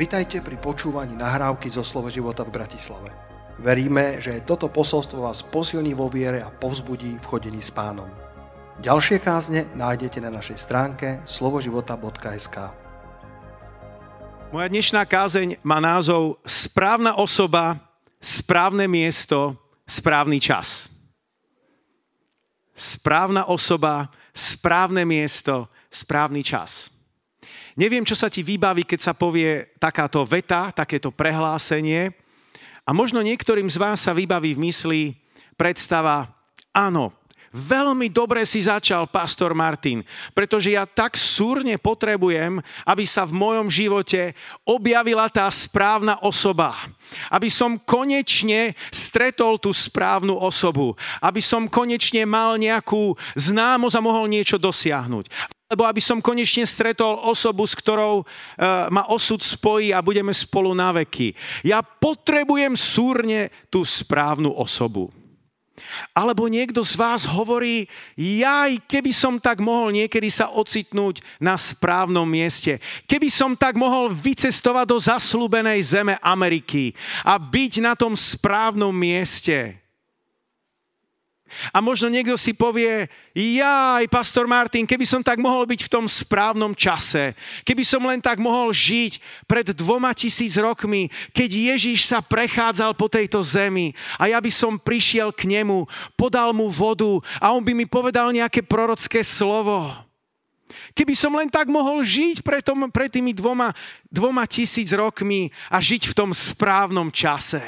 Vitajte pri počúvaní nahrávky zo Slovo života v Bratislave. Veríme, že toto posolstvo vás posilní vo viere a povzbudí v chodení s pánom. Ďalšie kázne nájdete na našej stránke slovoživota.sk Moja dnešná kázeň má názov Správna osoba, správne miesto, správny čas. Správna osoba, správne miesto, správny čas. Neviem, čo sa ti vybaví, keď sa povie takáto veta, takéto prehlásenie. A možno niektorým z vás sa vybaví v mysli predstava, áno, veľmi dobre si začal, pastor Martin, pretože ja tak súrne potrebujem, aby sa v mojom živote objavila tá správna osoba. Aby som konečne stretol tú správnu osobu. Aby som konečne mal nejakú známosť a mohol niečo dosiahnuť lebo aby som konečne stretol osobu, s ktorou uh, ma osud spojí a budeme spolu na veky. Ja potrebujem súrne tú správnu osobu. Alebo niekto z vás hovorí, jaj, keby som tak mohol niekedy sa ocitnúť na správnom mieste. Keby som tak mohol vycestovať do zaslúbenej zeme Ameriky a byť na tom správnom mieste. A možno niekto si povie, jaj, pastor Martin, keby som tak mohol byť v tom správnom čase, keby som len tak mohol žiť pred dvoma tisíc rokmi, keď Ježíš sa prechádzal po tejto zemi a ja by som prišiel k nemu, podal mu vodu a on by mi povedal nejaké prorocké slovo. Keby som len tak mohol žiť pred, tom, tými dvoma, dvoma tisíc rokmi a žiť v tom správnom čase.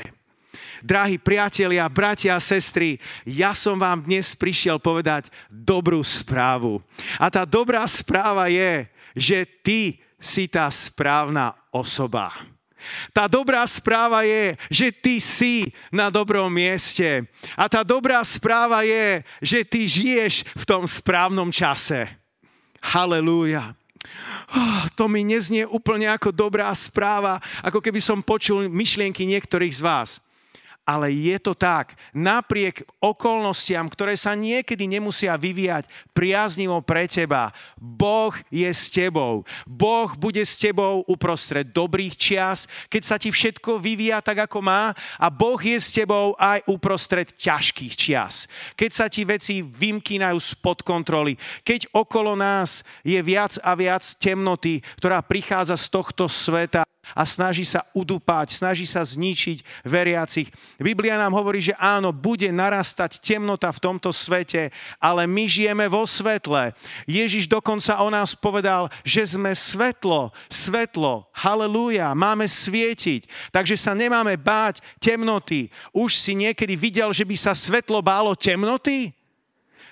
Drahí priatelia, bratia a sestry, ja som vám dnes prišiel povedať dobrú správu. A tá dobrá správa je, že ty si tá správna osoba. Tá dobrá správa je, že ty si na dobrom mieste. A tá dobrá správa je, že ty žiješ v tom správnom čase. Halelúja. Oh, to mi neznie úplne ako dobrá správa, ako keby som počul myšlienky niektorých z vás ale je to tak. Napriek okolnostiam, ktoré sa niekedy nemusia vyvíjať priaznivo pre teba, Boh je s tebou. Boh bude s tebou uprostred dobrých čias, keď sa ti všetko vyvíja tak, ako má a Boh je s tebou aj uprostred ťažkých čias. Keď sa ti veci vymkýnajú spod kontroly, keď okolo nás je viac a viac temnoty, ktorá prichádza z tohto sveta, a snaží sa udupať, snaží sa zničiť veriacich. Biblia nám hovorí, že áno, bude narastať temnota v tomto svete, ale my žijeme vo svetle. Ježiš dokonca o nás povedal, že sme svetlo, svetlo, halleluja, máme svietiť, takže sa nemáme báť temnoty. Už si niekedy videl, že by sa svetlo bálo temnoty?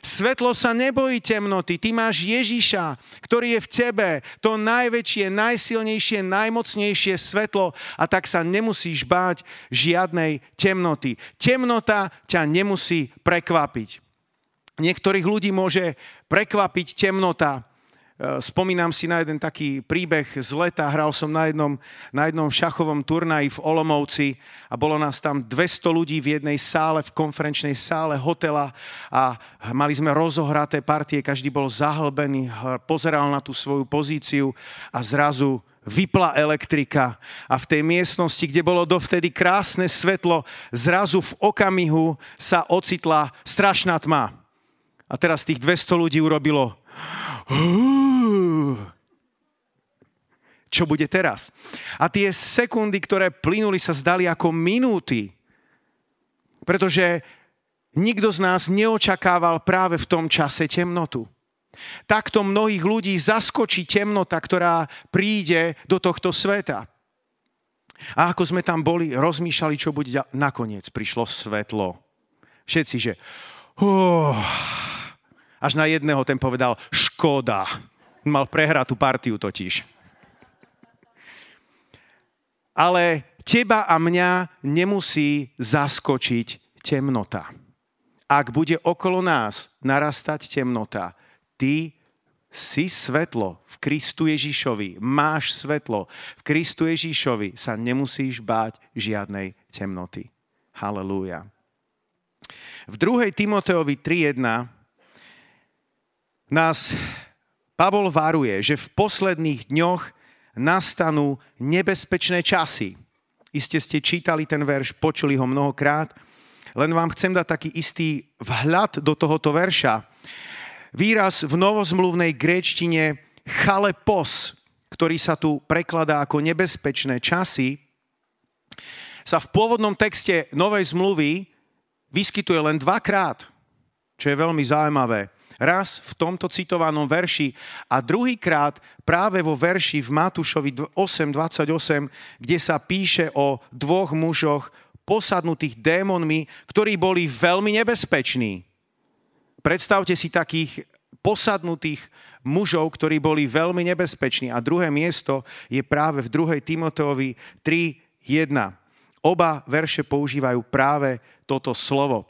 Svetlo sa nebojí temnoty. Ty máš Ježiša, ktorý je v tebe. To najväčšie, najsilnejšie, najmocnejšie svetlo a tak sa nemusíš báť žiadnej temnoty. Temnota ťa nemusí prekvapiť. Niektorých ľudí môže prekvapiť temnota, spomínam si na jeden taký príbeh z leta. Hral som na jednom, na jednom šachovom turnaji v Olomovci a bolo nás tam 200 ľudí v jednej sále, v konferenčnej sále hotela a mali sme rozohraté partie, každý bol zahlbený, pozeral na tú svoju pozíciu a zrazu vypla elektrika a v tej miestnosti, kde bolo dovtedy krásne svetlo, zrazu v okamihu sa ocitla strašná tma. A teraz tých 200 ľudí urobilo čo bude teraz? A tie sekundy, ktoré plynuli, sa zdali ako minúty. Pretože nikto z nás neočakával práve v tom čase temnotu. Takto mnohých ľudí zaskočí temnota, ktorá príde do tohto sveta. A ako sme tam boli, rozmýšľali, čo bude nakoniec. Prišlo svetlo. Všetci, že... Oh, až na jedného ten povedal, škoda. Mal prehratú partiu totiž. Ale teba a mňa nemusí zaskočiť temnota. Ak bude okolo nás narastať temnota, ty si svetlo v Kristu Ježišovi, máš svetlo. V Kristu Ježišovi sa nemusíš báť žiadnej temnoty. Halelúja. V 2. Timoteovi 3.1 nás Pavol varuje, že v posledných dňoch nastanú nebezpečné časy. Iste ste čítali ten verš, počuli ho mnohokrát, len vám chcem dať taký istý vhľad do tohoto verša. Výraz v novozmluvnej gréčtine chalepos, ktorý sa tu prekladá ako nebezpečné časy, sa v pôvodnom texte Novej zmluvy vyskytuje len dvakrát, čo je veľmi zaujímavé. Raz v tomto citovanom verši a druhýkrát práve vo verši v Matúšovi 8.28, kde sa píše o dvoch mužoch posadnutých démonmi, ktorí boli veľmi nebezpeční. Predstavte si takých posadnutých mužov, ktorí boli veľmi nebezpeční. A druhé miesto je práve v 2. Timoteovi 3.1. Oba verše používajú práve toto slovo.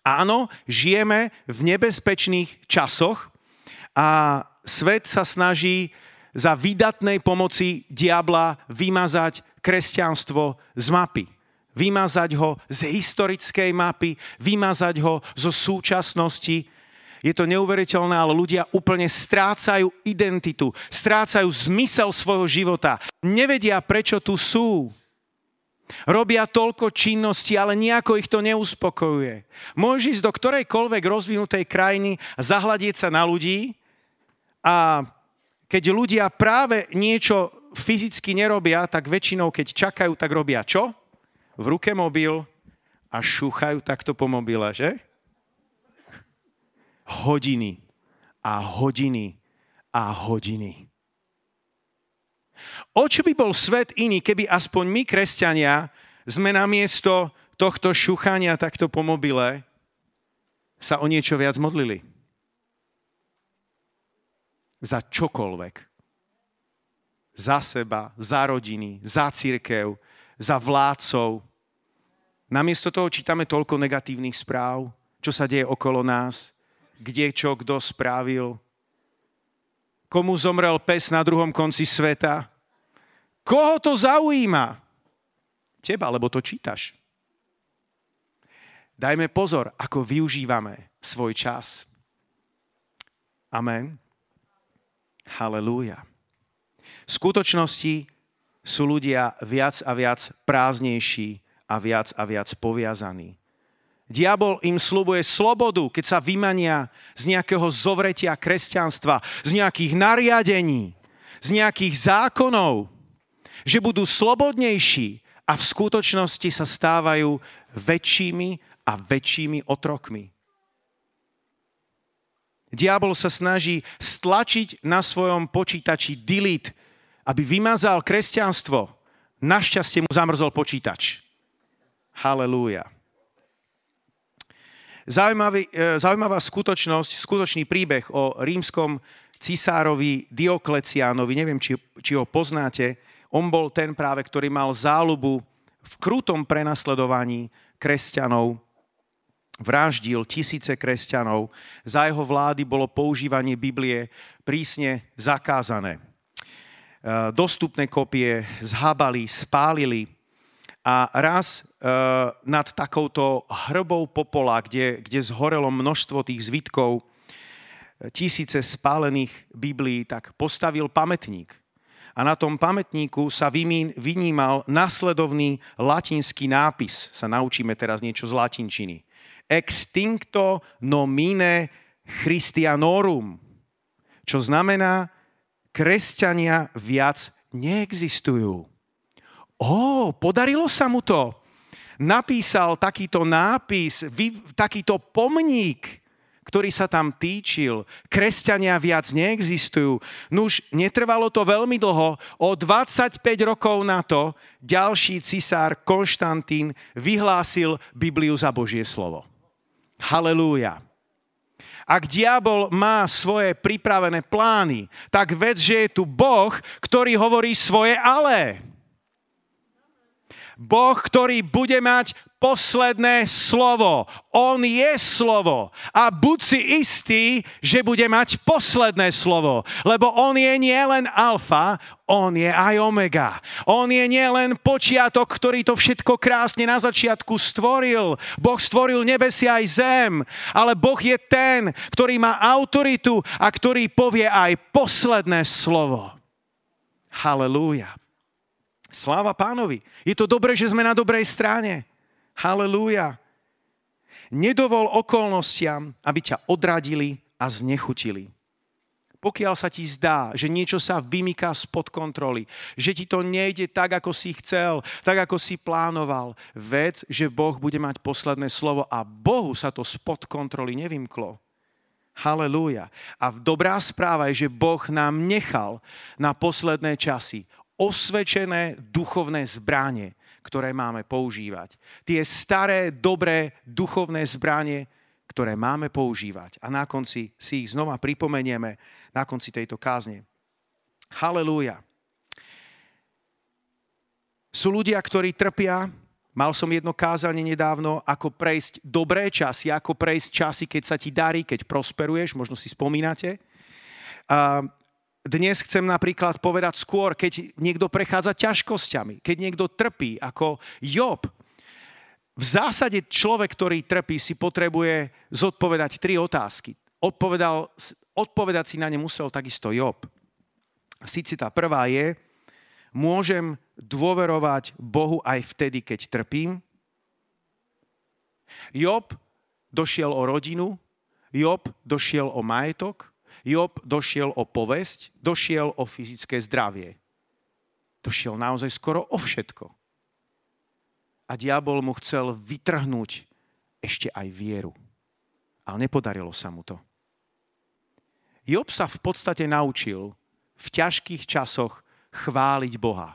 Áno, žijeme v nebezpečných časoch a svet sa snaží za výdatnej pomoci diabla vymazať kresťanstvo z mapy. Vymazať ho z historickej mapy, vymazať ho zo súčasnosti. Je to neuveriteľné, ale ľudia úplne strácajú identitu, strácajú zmysel svojho života. Nevedia, prečo tu sú. Robia toľko činností, ale nejako ich to neuspokojuje. Môžeš ísť do ktorejkoľvek rozvinutej krajiny a zahľadieť sa na ľudí a keď ľudia práve niečo fyzicky nerobia, tak väčšinou, keď čakajú, tak robia čo? V ruke mobil a šúchajú takto po mobile, že? Hodiny a hodiny a hodiny. O čo by bol svet iný, keby aspoň my, kresťania, sme na miesto tohto šuchania takto po mobile sa o niečo viac modlili? Za čokoľvek. Za seba, za rodiny, za církev, za vládcov. Namiesto toho čítame toľko negatívnych správ, čo sa deje okolo nás, kde čo kto spravil, komu zomrel pes na druhom konci sveta, Koho to zaujíma? Teba, lebo to čítaš. Dajme pozor, ako využívame svoj čas. Amen. Halelúja. V skutočnosti sú ľudia viac a viac prázdnejší a viac a viac poviazaní. Diabol im slubuje slobodu, keď sa vymania z nejakého zovretia kresťanstva, z nejakých nariadení, z nejakých zákonov, že budú slobodnejší a v skutočnosti sa stávajú väčšími a väčšími otrokmi. Diabol sa snaží stlačiť na svojom počítači delete, aby vymazal kresťanstvo. Našťastie mu zamrzol počítač. Halelúja. E, zaujímavá skutočnosť, skutočný príbeh o rímskom cisárovi Diokleciánovi, neviem, či, či ho poznáte, on bol ten práve, ktorý mal záľubu v krutom prenasledovaní kresťanov, vraždil tisíce kresťanov. Za jeho vlády bolo používanie Biblie prísne zakázané. E, dostupné kopie zhabali, spálili a raz e, nad takouto hrbou popola, kde, kde zhorelo množstvo tých zvitkov, tisíce spálených Biblií, tak postavil pamätník a na tom pamätníku sa vynímal nasledovný latinský nápis. Sa naučíme teraz niečo z latinčiny. Extincto nomine Christianorum. Čo znamená, kresťania viac neexistujú. Ó, podarilo sa mu to. Napísal takýto nápis, takýto pomník ktorý sa tam týčil. Kresťania viac neexistujú. Nuž, netrvalo to veľmi dlho. O 25 rokov na to ďalší cisár Konštantín vyhlásil Bibliu za Božie slovo. Halelúja. Ak diabol má svoje pripravené plány, tak ved, že je tu Boh, ktorý hovorí svoje ale. Boh, ktorý bude mať posledné slovo. On je slovo. A buď si istý, že bude mať posledné slovo. Lebo on je nielen alfa, on je aj omega. On je nielen počiatok, ktorý to všetko krásne na začiatku stvoril. Boh stvoril nebesia aj zem. Ale Boh je ten, ktorý má autoritu a ktorý povie aj posledné slovo. Halelúja. Sláva pánovi. Je to dobré, že sme na dobrej strane. Halelúja. Nedovol okolnostiam, aby ťa odradili a znechutili. Pokiaľ sa ti zdá, že niečo sa vymyká spod kontroly, že ti to nejde tak, ako si chcel, tak, ako si plánoval, vec, že Boh bude mať posledné slovo a Bohu sa to spod kontroly nevymklo. Halelúja. A dobrá správa je, že Boh nám nechal na posledné časy osvedčené duchovné zbranie, ktoré máme používať. Tie staré, dobré duchovné zbranie, ktoré máme používať. A na konci si ich znova pripomenieme na konci tejto kázne. Halelúja. Sú ľudia, ktorí trpia. Mal som jedno kázanie nedávno, ako prejsť dobré časy, ako prejsť časy, keď sa ti darí, keď prosperuješ, možno si spomínate. A dnes chcem napríklad povedať skôr, keď niekto prechádza ťažkosťami, keď niekto trpí, ako Job, v zásade človek, ktorý trpí, si potrebuje zodpovedať tri otázky. Odpovedal, odpovedať si na ne musel takisto Job. Sice tá prvá je, môžem dôverovať Bohu aj vtedy, keď trpím? Job došiel o rodinu, Job došiel o majetok, Job došiel o povesť, došiel o fyzické zdravie. Došiel naozaj skoro o všetko a diabol mu chcel vytrhnúť ešte aj vieru. Ale nepodarilo sa mu to. Job sa v podstate naučil v ťažkých časoch chváliť Boha.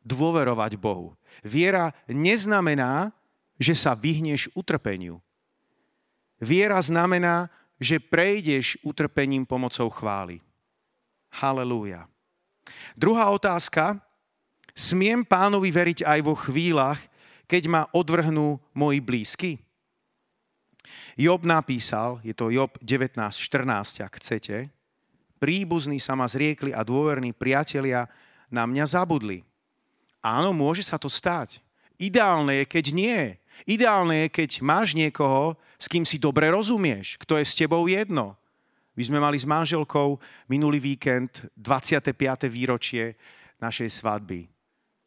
Dôverovať Bohu. Viera neznamená, že sa vyhneš utrpeniu. Viera znamená, že prejdeš utrpením pomocou chvály. Halelúja. Druhá otázka, Smiem pánovi veriť aj vo chvíľach, keď ma odvrhnú moji blízky? Job napísal, je to Job 19.14, ak chcete, príbuzní sa ma zriekli a dôverní priatelia na mňa zabudli. Áno, môže sa to stať. Ideálne je, keď nie. Ideálne je, keď máš niekoho, s kým si dobre rozumieš, kto je s tebou jedno. My sme mali s manželkou minulý víkend 25. výročie našej svadby.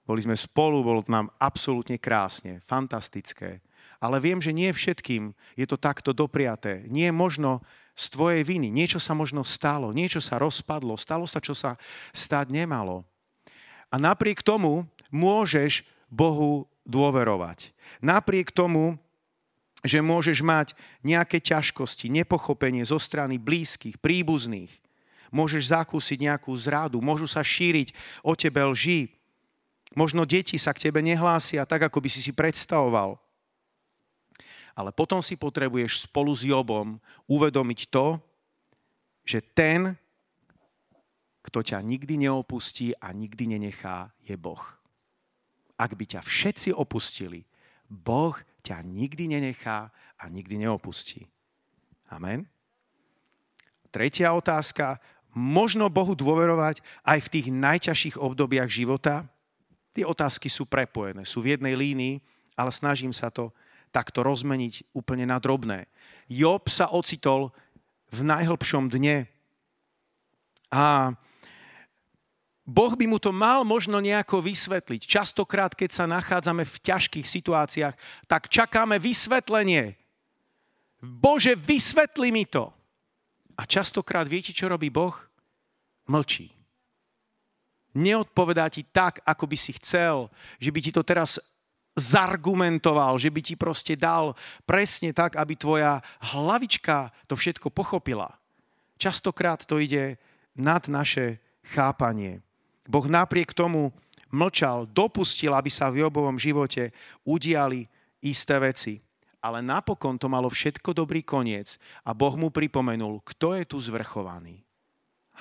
Boli sme spolu, bolo nám absolútne krásne, fantastické. Ale viem, že nie všetkým je to takto dopriaté. Nie možno z tvojej viny. Niečo sa možno stalo, niečo sa rozpadlo, stalo sa, čo sa stať nemalo. A napriek tomu môžeš Bohu dôverovať. Napriek tomu, že môžeš mať nejaké ťažkosti, nepochopenie zo strany blízkych, príbuzných, môžeš zakúsiť nejakú zradu, môžu sa šíriť o tebe lži, Možno deti sa k tebe nehlásia tak, ako by si si predstavoval. Ale potom si potrebuješ spolu s Jobom uvedomiť to, že ten, kto ťa nikdy neopustí a nikdy nenechá, je Boh. Ak by ťa všetci opustili, Boh ťa nikdy nenechá a nikdy neopustí. Amen. Tretia otázka. Možno Bohu dôverovať aj v tých najťažších obdobiach života? Tie otázky sú prepojené, sú v jednej línii, ale snažím sa to takto rozmeniť úplne na drobné. Job sa ocitol v najhlbšom dne a Boh by mu to mal možno nejako vysvetliť. Častokrát, keď sa nachádzame v ťažkých situáciách, tak čakáme vysvetlenie. Bože, vysvetli mi to. A častokrát viete, čo robí Boh? Mlčí neodpovedá ti tak, ako by si chcel, že by ti to teraz zargumentoval, že by ti proste dal presne tak, aby tvoja hlavička to všetko pochopila. Častokrát to ide nad naše chápanie. Boh napriek tomu mlčal, dopustil, aby sa v Jobovom živote udiali isté veci. Ale napokon to malo všetko dobrý koniec a Boh mu pripomenul, kto je tu zvrchovaný.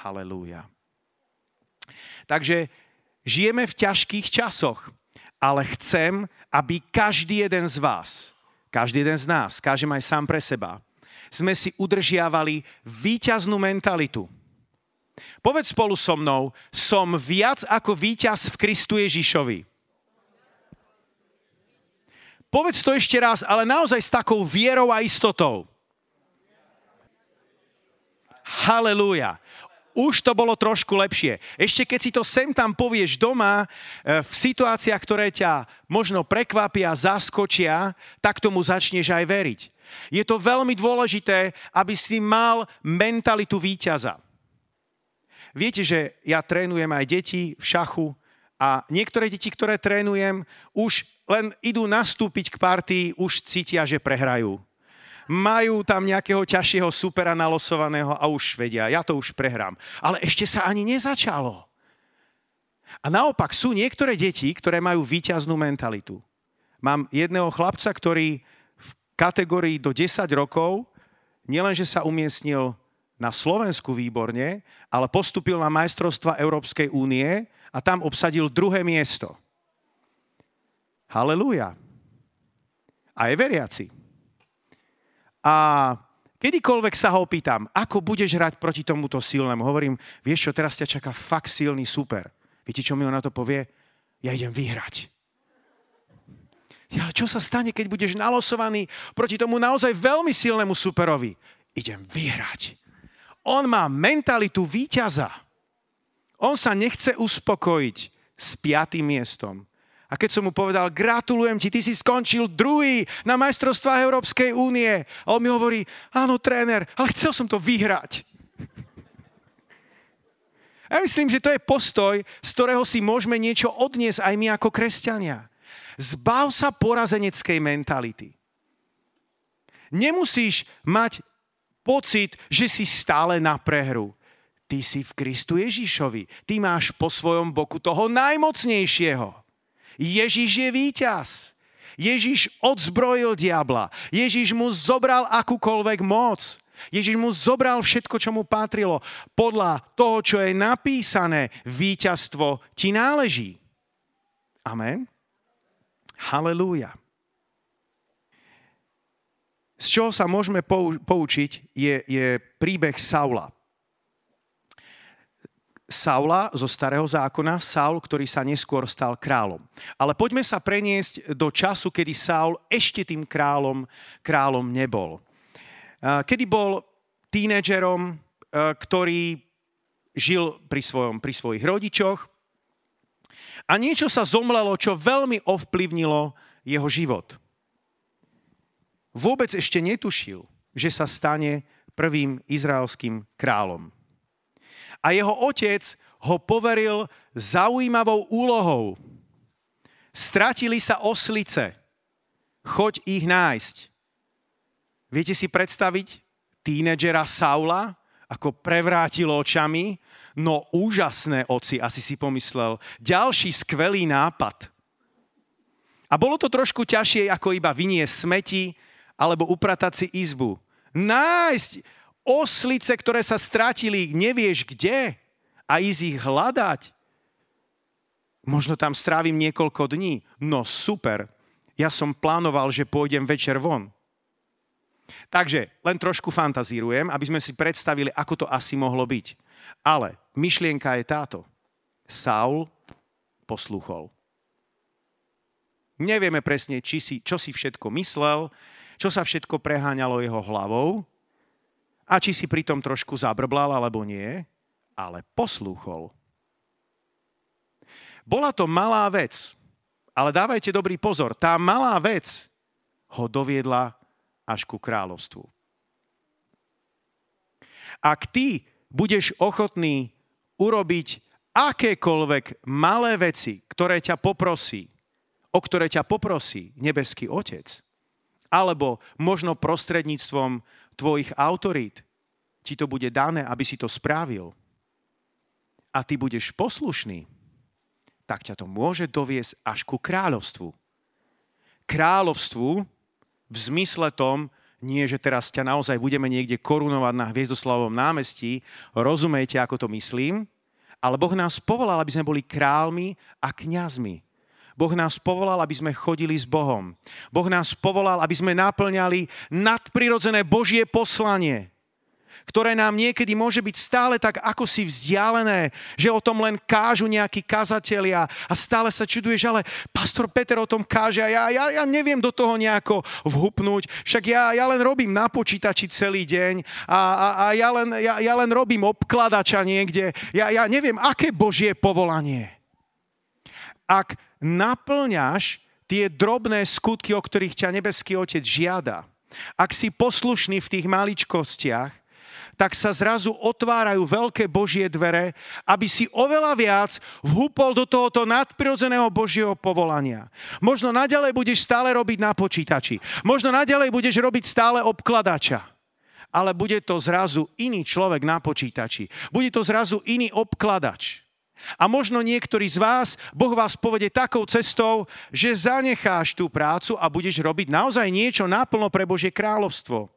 Halelúja. Takže žijeme v ťažkých časoch, ale chcem, aby každý jeden z vás, každý jeden z nás, každý aj sám pre seba, sme si udržiavali výťaznú mentalitu. Povedz spolu so mnou, som viac ako víťaz v Kristu Ježišovi. Povedz to ešte raz, ale naozaj s takou vierou a istotou. Halelúja už to bolo trošku lepšie. Ešte keď si to sem tam povieš doma, e, v situáciách, ktoré ťa možno prekvapia, zaskočia, tak tomu začneš aj veriť. Je to veľmi dôležité, aby si mal mentalitu víťaza. Viete, že ja trénujem aj deti v šachu a niektoré deti, ktoré trénujem, už len idú nastúpiť k partii, už cítia, že prehrajú majú tam nejakého ťažšieho supera nalosovaného a už vedia, ja to už prehrám. Ale ešte sa ani nezačalo. A naopak sú niektoré deti, ktoré majú výťaznú mentalitu. Mám jedného chlapca, ktorý v kategórii do 10 rokov nielenže sa umiestnil na Slovensku výborne, ale postupil na majstrovstva Európskej únie a tam obsadil druhé miesto. Halelúja. A je veriaci. A kedykoľvek sa ho pýtam, ako budeš hrať proti tomuto silnému, hovorím, vieš čo, teraz ťa čaká fakt silný super. Viete, čo mi on na to povie? Ja idem vyhrať. Ja, ale čo sa stane, keď budeš nalosovaný proti tomu naozaj veľmi silnému superovi? Idem vyhrať. On má mentalitu víťaza. On sa nechce uspokojiť s piatým miestom. A keď som mu povedal, gratulujem ti, ty si skončil druhý na majstrovstvách Európskej únie. A on mi hovorí, áno, tréner, ale chcel som to vyhrať. Ja myslím, že to je postoj, z ktorého si môžeme niečo odniesť aj my ako kresťania. Zbav sa porazeneckej mentality. Nemusíš mať pocit, že si stále na prehru. Ty si v Kristu Ježišovi. Ty máš po svojom boku toho najmocnejšieho. Ježiš je víťaz. Ježiš odzbrojil diabla. Ježiš mu zobral akúkoľvek moc. Ježiš mu zobral všetko, čo mu patrilo. Podľa toho, čo je napísané, víťazstvo ti náleží. Amen. Halelúja. Z čoho sa môžeme poučiť, je, je príbeh Saula. Saula zo starého zákona, Saul, ktorý sa neskôr stal kráľom. Ale poďme sa preniesť do času, kedy Saul ešte tým kráľom, kráľom nebol. Kedy bol tínedžerom, ktorý žil pri, svojom, pri svojich rodičoch a niečo sa zomlelo, čo veľmi ovplyvnilo jeho život. Vôbec ešte netušil, že sa stane prvým izraelským kráľom a jeho otec ho poveril zaujímavou úlohou. Stratili sa oslice. Choď ich nájsť. Viete si predstaviť tínedžera Saula, ako prevrátil očami? No úžasné, oci, asi si pomyslel. Ďalší skvelý nápad. A bolo to trošku ťažšie, ako iba vyniesť smeti alebo upratať si izbu. Nájsť oslice, ktoré sa stratili, nevieš kde a ísť ich hľadať. Možno tam strávim niekoľko dní. No super, ja som plánoval, že pôjdem večer von. Takže len trošku fantazírujem, aby sme si predstavili, ako to asi mohlo byť. Ale myšlienka je táto. Saul poslúchol. Nevieme presne, či si, čo si všetko myslel, čo sa všetko preháňalo jeho hlavou, a či si pritom trošku zabrblal alebo nie, ale poslúchol. Bola to malá vec, ale dávajte dobrý pozor, tá malá vec ho doviedla až ku kráľovstvu. Ak ty budeš ochotný urobiť akékoľvek malé veci, ktoré ťa poprosí, o ktoré ťa poprosí nebeský Otec, alebo možno prostredníctvom tvojich autorít ti to bude dané, aby si to správil a ty budeš poslušný, tak ťa to môže doviesť až ku kráľovstvu. Kráľovstvu v zmysle tom, nie, že teraz ťa naozaj budeme niekde korunovať na Hviezdoslavovom námestí, rozumiete, ako to myslím, ale Boh nás povolal, aby sme boli kráľmi a kňazmi. Boh nás povolal, aby sme chodili s Bohom. Boh nás povolal, aby sme naplňali nadprirodzené Božie poslanie. ktoré nám niekedy môže byť stále tak ako si vzdialené, že o tom len kážu nejakí kazatelia a stále sa čuduješ, ale pastor Peter o tom káže a ja, ja, ja neviem do toho nejako vhupnúť, však ja, ja len robím na počítači celý deň a, a, a ja, len, ja, ja len robím obkladača niekde, ja, ja neviem, aké Božie povolanie. Ak naplňaš tie drobné skutky, o ktorých ťa nebeský Otec žiada, ak si poslušný v tých maličkostiach, tak sa zrazu otvárajú veľké Božie dvere, aby si oveľa viac vhúpol do tohoto nadprirodzeného Božieho povolania. Možno naďalej budeš stále robiť na počítači. Možno naďalej budeš robiť stále obkladača. Ale bude to zrazu iný človek na počítači. Bude to zrazu iný obkladač. A možno niektorí z vás, Boh vás povede takou cestou, že zanecháš tú prácu a budeš robiť naozaj niečo naplno pre Božie kráľovstvo.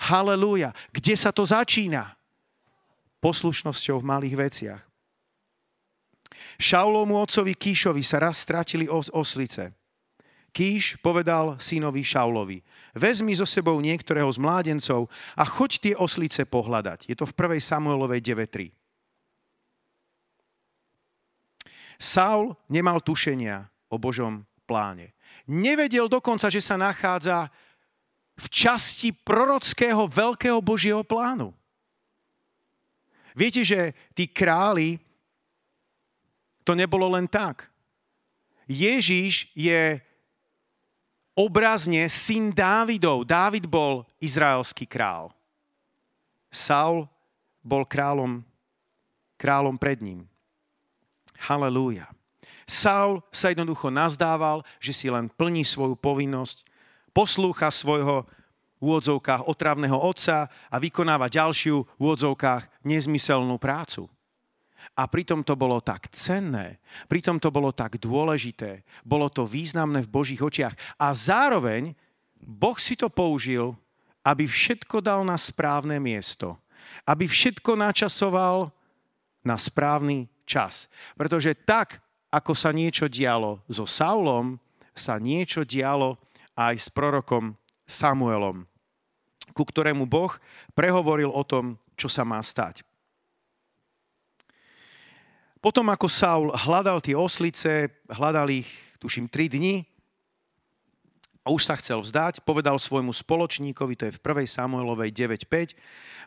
Halelúja. Kde sa to začína? Poslušnosťou v malých veciach. Šaulovmu otcovi Kíšovi sa raz stratili os- oslice. Kíš povedal synovi Šaulovi, vezmi so sebou niektorého z mládencov a choď tie oslice pohľadať. Je to v 1. Samuelovej 9.3. Saul nemal tušenia o Božom pláne. Nevedel dokonca, že sa nachádza v časti prorockého veľkého Božieho plánu. Viete, že tí králi, to nebolo len tak. Ježíš je obrazne syn Dávidov. Dávid bol izraelský král. Saul bol kráľom, kráľom pred ním. Halelúja. Saul sa jednoducho nazdával, že si len plní svoju povinnosť poslúcha svojho v úvodzovkách otravného otca a vykonáva ďalšiu v úvodzovkách nezmyselnú prácu. A pritom to bolo tak cenné, pritom to bolo tak dôležité, bolo to významné v Božích očiach. A zároveň Boh si to použil, aby všetko dal na správne miesto. Aby všetko načasoval na správny čas. Pretože tak, ako sa niečo dialo so Saulom, sa niečo dialo aj s prorokom Samuelom, ku ktorému Boh prehovoril o tom, čo sa má stať. Potom ako Saul hľadal tie oslice, hľadal ich, tuším, 3 dni, a už sa chcel vzdať, povedal svojmu spoločníkovi, to je v 1. Samuelovej 9.5,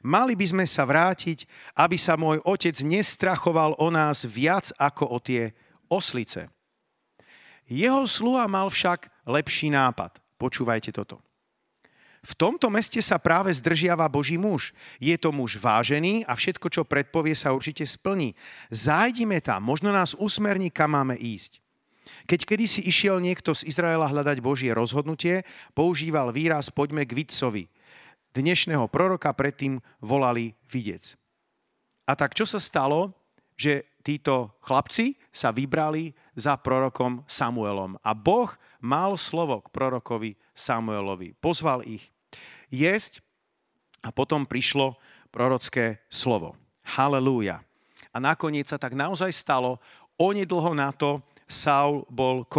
mali by sme sa vrátiť, aby sa môj otec nestrachoval o nás viac ako o tie oslice. Jeho sluha mal však lepší nápad. Počúvajte toto. V tomto meste sa práve zdržiava Boží muž. Je to muž vážený a všetko, čo predpovie, sa určite splní. Zájdime tam, možno nás usmerní, kam máme ísť. Keď kedysi išiel niekto z Izraela hľadať Božie rozhodnutie, používal výraz poďme k vidcovi. Dnešného proroka predtým volali videc. A tak čo sa stalo, že títo chlapci sa vybrali za prorokom Samuelom. A Boh mal slovo k prorokovi Samuelovi. Pozval ich jesť a potom prišlo prorocké slovo. Halelúja. A nakoniec sa tak naozaj stalo, onedlho na to Saul bol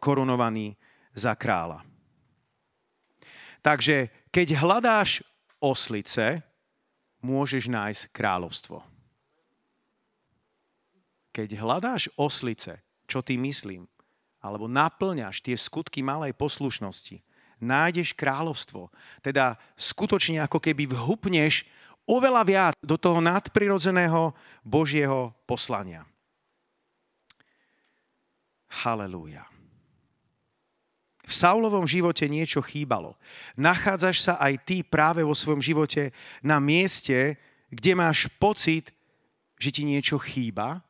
korunovaný za kráľa. Takže keď hľadáš oslice, môžeš nájsť kráľovstvo. Keď hľadáš oslice, čo tým myslím, alebo naplňaš tie skutky malej poslušnosti, nájdeš kráľovstvo. Teda skutočne ako keby vhupneš oveľa viac do toho nadprirodzeného Božieho poslania. Halelúja. V Saulovom živote niečo chýbalo. Nachádzaš sa aj ty práve vo svojom živote na mieste, kde máš pocit, že ti niečo chýba,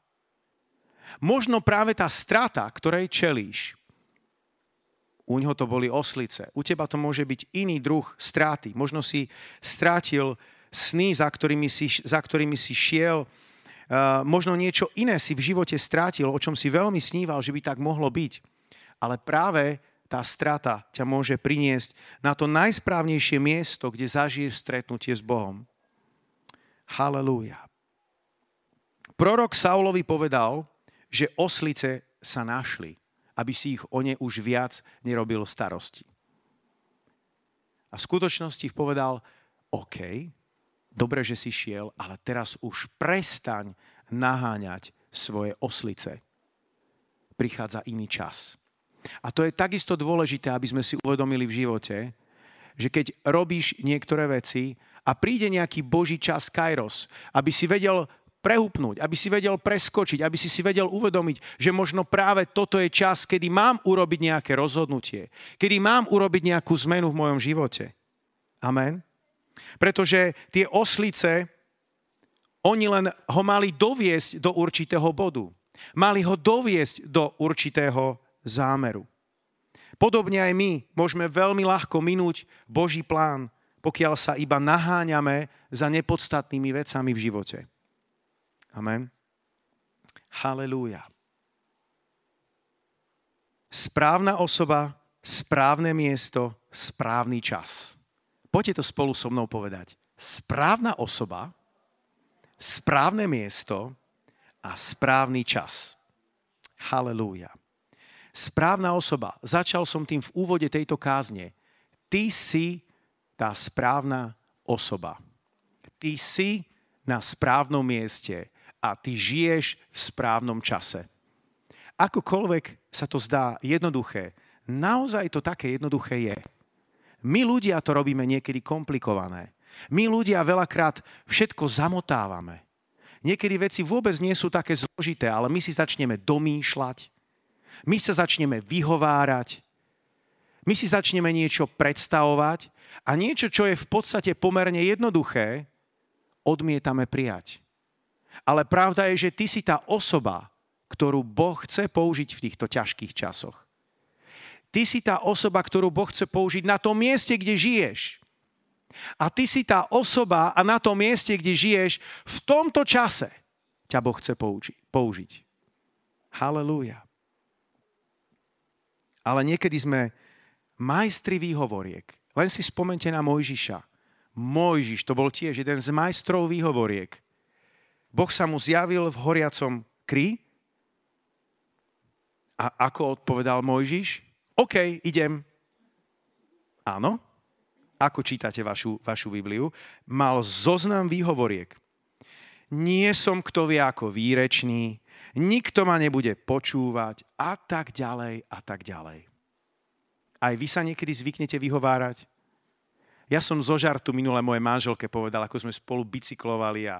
Možno práve tá strata, ktorej čelíš, u neho to boli oslice. U teba to môže byť iný druh straty. Možno si strátil sny, za ktorými si, za ktorými si šiel. Uh, možno niečo iné si v živote strátil, o čom si veľmi sníval, že by tak mohlo byť. Ale práve tá strata ťa môže priniesť na to najsprávnejšie miesto, kde zažiješ stretnutie s Bohom. Halelúja. Prorok Saulovi povedal, že oslice sa našli, aby si ich o ne už viac nerobil starosti. A v skutočnosti povedal, OK, dobre, že si šiel, ale teraz už prestaň naháňať svoje oslice. Prichádza iný čas. A to je takisto dôležité, aby sme si uvedomili v živote, že keď robíš niektoré veci a príde nejaký Boží čas Kairos, aby si vedel prehupnúť, aby si vedel preskočiť, aby si si vedel uvedomiť, že možno práve toto je čas, kedy mám urobiť nejaké rozhodnutie, kedy mám urobiť nejakú zmenu v mojom živote. Amen. Pretože tie oslice, oni len ho mali doviesť do určitého bodu. Mali ho doviesť do určitého zámeru. Podobne aj my môžeme veľmi ľahko minúť Boží plán, pokiaľ sa iba naháňame za nepodstatnými vecami v živote. Amen. Halelúja. Správna osoba, správne miesto, správny čas. Poďte to spolu so mnou povedať. Správna osoba, správne miesto a správny čas. Halelúja. Správna osoba. Začal som tým v úvode tejto kázne. Ty si tá správna osoba. Ty si na správnom mieste a ty žiješ v správnom čase. Akokoľvek sa to zdá jednoduché, naozaj to také jednoduché je. My ľudia to robíme niekedy komplikované. My ľudia veľakrát všetko zamotávame. Niekedy veci vôbec nie sú také zložité, ale my si začneme domýšľať, my sa začneme vyhovárať, my si začneme niečo predstavovať a niečo, čo je v podstate pomerne jednoduché, odmietame prijať. Ale pravda je, že ty si tá osoba, ktorú Boh chce použiť v týchto ťažkých časoch. Ty si tá osoba, ktorú Boh chce použiť na tom mieste, kde žiješ. A ty si tá osoba a na tom mieste, kde žiješ, v tomto čase ťa Boh chce použiť. Halelúja. Ale niekedy sme majstri výhovoriek. Len si spomente na Mojžiša. Mojžiš, to bol tiež jeden z majstrov výhovoriek. Boh sa mu zjavil v horiacom kry a ako odpovedal Mojžiš? OK, idem. Áno? Ako čítate vašu, vašu Bibliu? Mal zoznam výhovoriek. Nie som kto vie ako výrečný, nikto ma nebude počúvať a tak ďalej a tak ďalej. Aj vy sa niekedy zvyknete vyhovárať? Ja som zo žartu minule mojej manželke povedal, ako sme spolu bicyklovali a,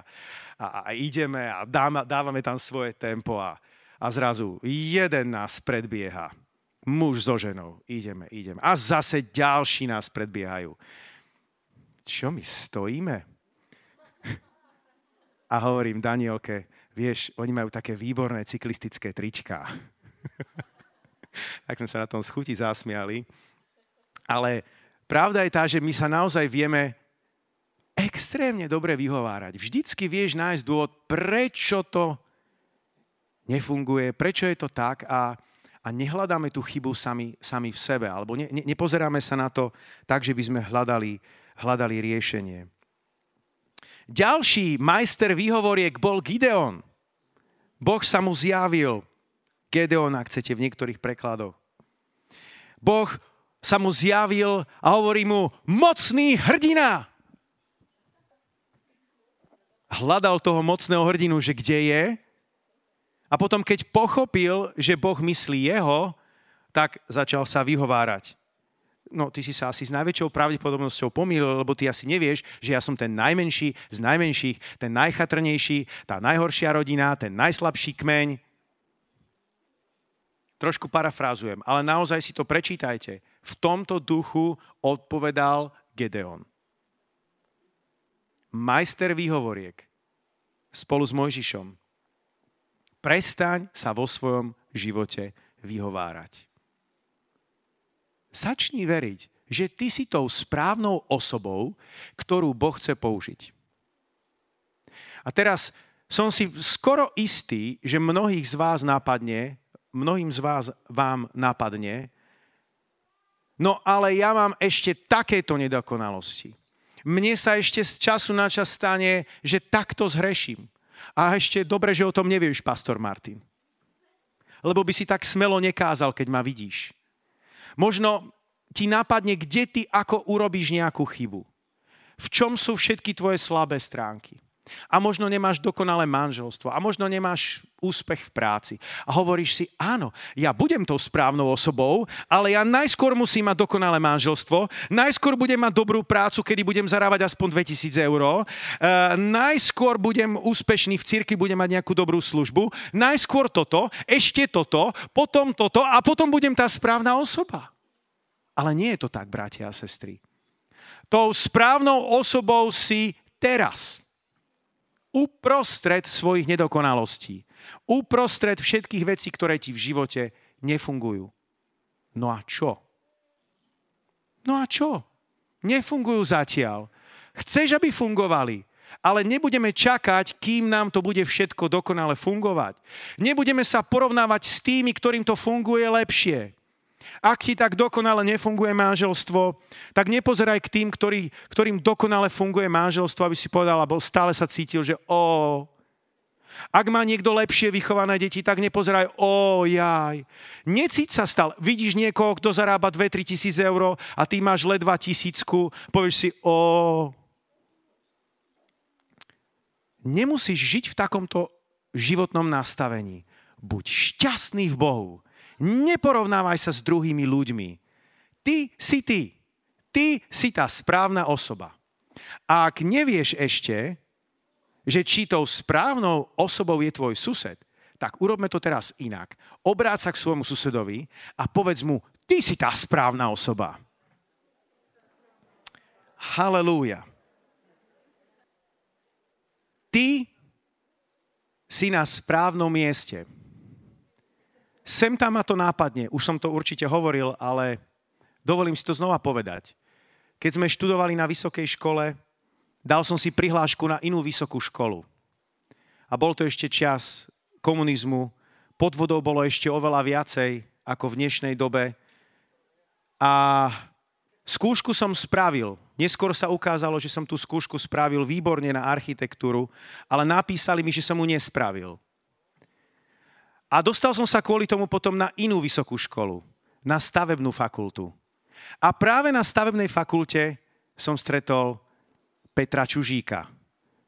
a, a ideme a dávame tam svoje tempo a, a zrazu jeden nás predbieha muž so ženou. Ideme, ideme. A zase ďalší nás predbiehajú. Čo my stojíme? A hovorím Danielke, vieš, oni majú také výborné cyklistické tričká. tak sme sa na tom schuti zasmiali. Ale pravda je tá, že my sa naozaj vieme extrémne dobre vyhovárať. Vždycky vieš nájsť dôvod, prečo to nefunguje, prečo je to tak a a nehľadáme tú chybu sami, sami v sebe, alebo ne, ne, nepozeráme sa na to tak, že by sme hľadali, hľadali riešenie. Ďalší majster výhovoriek bol Gideon. Boh sa mu zjavil. Gedeon, ak chcete, v niektorých prekladoch. Boh sa mu zjavil a hovorí mu, mocný hrdina. Hľadal toho mocného hrdinu, že kde je, a potom, keď pochopil, že Boh myslí jeho, tak začal sa vyhovárať. No, ty si sa asi s najväčšou pravdepodobnosťou pomýlil, lebo ty asi nevieš, že ja som ten najmenší z najmenších, ten najchatrnejší, tá najhoršia rodina, ten najslabší kmeň. Trošku parafrázujem, ale naozaj si to prečítajte. V tomto duchu odpovedal Gedeon. Majster výhovoriek spolu s Mojžišom Prestaň sa vo svojom živote vyhovárať. Začni veriť, že ty si tou správnou osobou, ktorú Boh chce použiť. A teraz som si skoro istý, že mnohých z vás napadne, mnohým z vás vám napadne, no ale ja mám ešte takéto nedokonalosti. Mne sa ešte z času na čas stane, že takto zhreším. A ešte dobre, že o tom nevieš, pastor Martin. Lebo by si tak smelo nekázal, keď ma vidíš. Možno ti napadne, kde ty ako urobíš nejakú chybu. v čom sú všetky tvoje slabé stránky. A možno nemáš dokonalé manželstvo. A možno nemáš úspech v práci. A hovoríš si, áno, ja budem tou správnou osobou, ale ja najskôr musím mať dokonalé manželstvo, najskôr budem mať dobrú prácu, kedy budem zarábať aspoň 2000 eur, uh, najskôr budem úspešný v cirkvi, budem mať nejakú dobrú službu, najskôr toto, ešte toto, potom toto a potom budem tá správna osoba. Ale nie je to tak, bratia a sestry. Tou správnou osobou si teraz. Uprostred svojich nedokonalostí. Uprostred všetkých vecí, ktoré ti v živote nefungujú. No a čo? No a čo? Nefungujú zatiaľ. Chceš, aby fungovali, ale nebudeme čakať, kým nám to bude všetko dokonale fungovať. Nebudeme sa porovnávať s tými, ktorým to funguje lepšie. Ak ti tak dokonale nefunguje manželstvo, tak nepozeraj k tým, ktorý, ktorým dokonale funguje manželstvo, aby si povedal, alebo stále sa cítil, že o. Ak má niekto lepšie vychované deti, tak nepozeraj, o jaj. Necíť sa stále. Vidíš niekoho, kto zarába 2-3 tisíc eur a ty máš ledva tisícku, povieš si, o. Nemusíš žiť v takomto životnom nastavení. Buď šťastný v Bohu Neporovnávaj sa s druhými ľuďmi. Ty si ty. Ty si tá správna osoba. A ak nevieš ešte, že či tou správnou osobou je tvoj sused, tak urobme to teraz inak. Obráť sa k svojmu susedovi a povedz mu, ty si tá správna osoba. Halelúja. Ty si na správnom mieste. Sem tam ma to nápadne, už som to určite hovoril, ale dovolím si to znova povedať. Keď sme študovali na vysokej škole, dal som si prihlášku na inú vysokú školu. A bol to ešte čas komunizmu, podvodov bolo ešte oveľa viacej ako v dnešnej dobe. A skúšku som spravil. Neskôr sa ukázalo, že som tú skúšku spravil výborne na architektúru, ale napísali mi, že som mu nespravil. A dostal som sa kvôli tomu potom na inú vysokú školu, na stavebnú fakultu. A práve na stavebnej fakulte som stretol Petra Čužíka.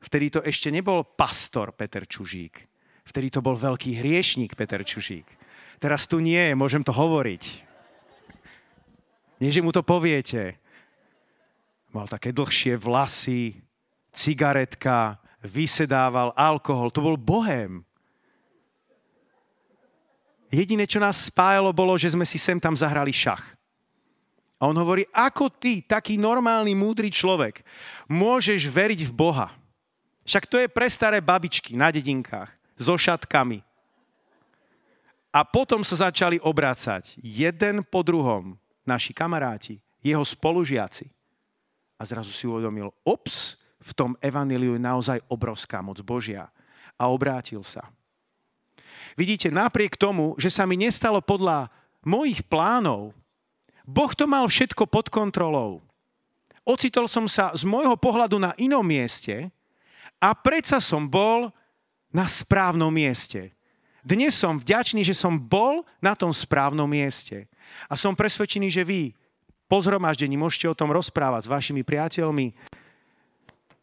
Vtedy to ešte nebol pastor Peter Čužík. Vtedy to bol veľký hriešník Peter Čužík. Teraz tu nie môžem to hovoriť. Nie, že mu to poviete. Mal také dlhšie vlasy, cigaretka, vysedával alkohol. To bol bohem. Jediné, čo nás spájalo, bolo, že sme si sem tam zahrali šach. A on hovorí, ako ty, taký normálny, múdry človek, môžeš veriť v Boha. Však to je pre staré babičky na dedinkách, so šatkami. A potom sa začali obrácať jeden po druhom naši kamaráti, jeho spolužiaci. A zrazu si uvedomil, ups, v tom evaniliu je naozaj obrovská moc Božia. A obrátil sa. Vidíte, napriek tomu, že sa mi nestalo podľa mojich plánov, Boh to mal všetko pod kontrolou. Ocitol som sa z môjho pohľadu na inom mieste a predsa som bol na správnom mieste. Dnes som vďačný, že som bol na tom správnom mieste. A som presvedčený, že vy po zhromaždení môžete o tom rozprávať s vašimi priateľmi,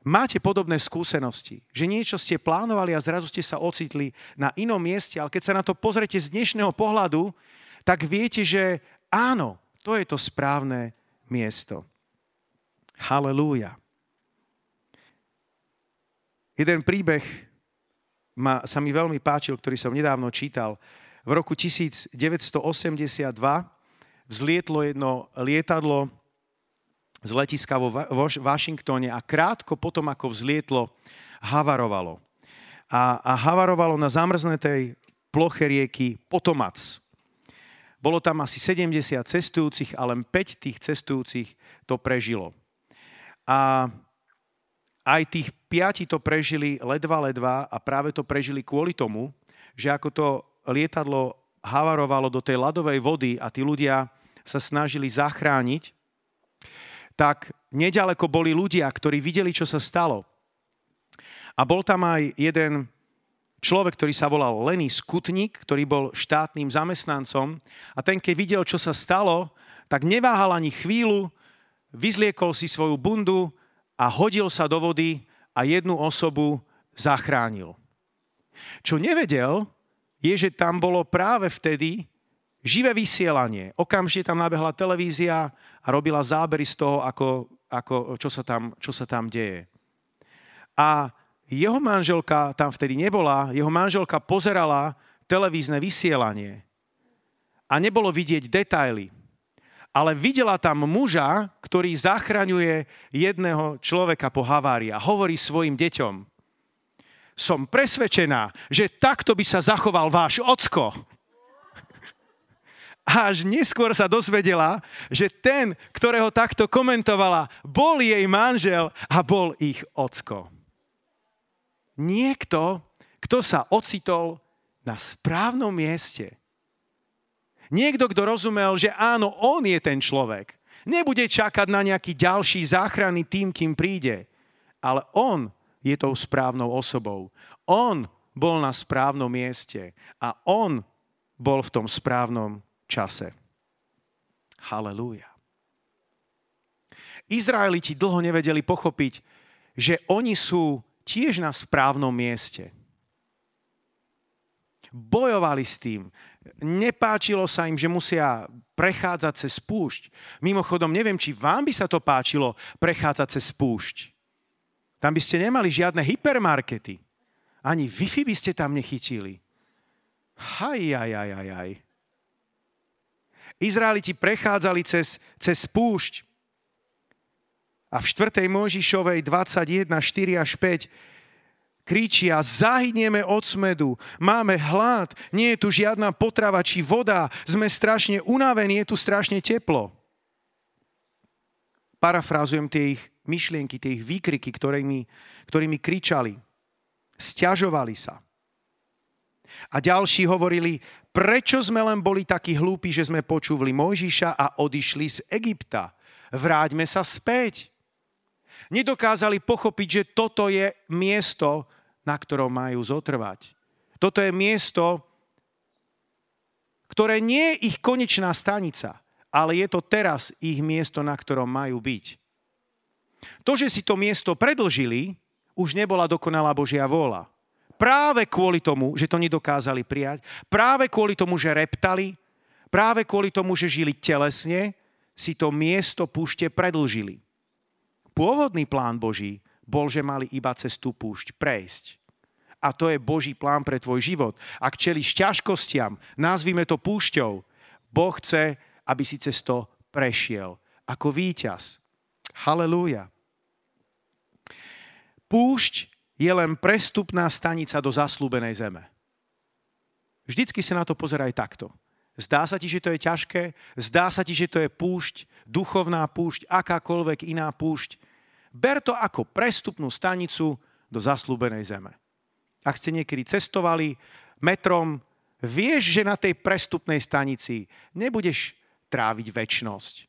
máte podobné skúsenosti, že niečo ste plánovali a zrazu ste sa ocitli na inom mieste, ale keď sa na to pozrete z dnešného pohľadu, tak viete, že áno, to je to správne miesto. Halelúja. Jeden príbeh ma, sa mi veľmi páčil, ktorý som nedávno čítal. V roku 1982 vzlietlo jedno lietadlo z letiska vo Washingtone a krátko potom, ako vzlietlo, havarovalo. A, a havarovalo na zamrznetej ploche rieky Potomac. Bolo tam asi 70 cestujúcich a len 5 tých cestujúcich to prežilo. A aj tých piati to prežili ledva, ledva a práve to prežili kvôli tomu, že ako to lietadlo havarovalo do tej ľadovej vody a tí ľudia sa snažili zachrániť, tak nedaleko boli ľudia, ktorí videli, čo sa stalo. A bol tam aj jeden človek, ktorý sa volal Lenny Skutník, ktorý bol štátnym zamestnancom a ten, keď videl, čo sa stalo, tak neváhal ani chvíľu, vyzliekol si svoju bundu a hodil sa do vody a jednu osobu zachránil. Čo nevedel, je, že tam bolo práve vtedy živé vysielanie. Okamžite tam nabehla televízia a robila zábery z toho, ako, ako, čo, sa tam, čo sa tam deje. A jeho manželka tam vtedy nebola, jeho manželka pozerala televízne vysielanie a nebolo vidieť detaily. Ale videla tam muža, ktorý zachraňuje jedného človeka po havárii a hovorí svojim deťom, som presvedčená, že takto by sa zachoval váš ocko. A až neskôr sa dozvedela, že ten, ktorého takto komentovala, bol jej manžel a bol ich ocko. Niekto, kto sa ocitol na správnom mieste. Niekto, kto rozumel, že áno, on je ten človek. Nebude čakať na nejaký ďalší záchranný tým, kým príde. Ale on je tou správnou osobou. On bol na správnom mieste a on bol v tom správnom čase. Halelúja. Izraeliti dlho nevedeli pochopiť, že oni sú tiež na správnom mieste. Bojovali s tým. Nepáčilo sa im, že musia prechádzať cez púšť. Mimochodom, neviem, či vám by sa to páčilo prechádzať cez púšť. Tam by ste nemali žiadne hypermarkety. Ani Wi-Fi by ste tam nechytili. Haj, aj, aj, aj. Izraeliti prechádzali cez, cez púšť a v 4. Mojžišovej 21, 4 až 5 kričia, zahynieme od smedu, máme hlad, nie je tu žiadna potrava či voda, sme strašne unavení, je tu strašne teplo. Parafrázujem tie ich myšlienky, tie ich výkriky, ktorými, ktorými kričali. Sťažovali sa. A ďalší hovorili, prečo sme len boli takí hlúpi, že sme počúvali Mojžiša a odišli z Egypta. Vráťme sa späť. Nedokázali pochopiť, že toto je miesto, na ktorom majú zotrvať. Toto je miesto, ktoré nie je ich konečná stanica, ale je to teraz ich miesto, na ktorom majú byť. To, že si to miesto predlžili, už nebola dokonalá Božia vôľa práve kvôli tomu, že to nedokázali prijať, práve kvôli tomu, že reptali, práve kvôli tomu, že žili telesne, si to miesto púšte predlžili. Pôvodný plán Boží bol, že mali iba cez tú púšť prejsť. A to je Boží plán pre tvoj život. Ak čeliš ťažkostiam, nazvime to púšťou, Boh chce, aby si cez to prešiel ako víťaz. Halelúja. Púšť je len prestupná stanica do zaslúbenej zeme. Vždycky sa na to pozeraj takto. Zdá sa ti, že to je ťažké, zdá sa ti, že to je púšť, duchovná púšť, akákoľvek iná púšť. Ber to ako prestupnú stanicu do zaslúbenej zeme. Ak ste niekedy cestovali metrom, vieš, že na tej prestupnej stanici nebudeš tráviť väčnosť.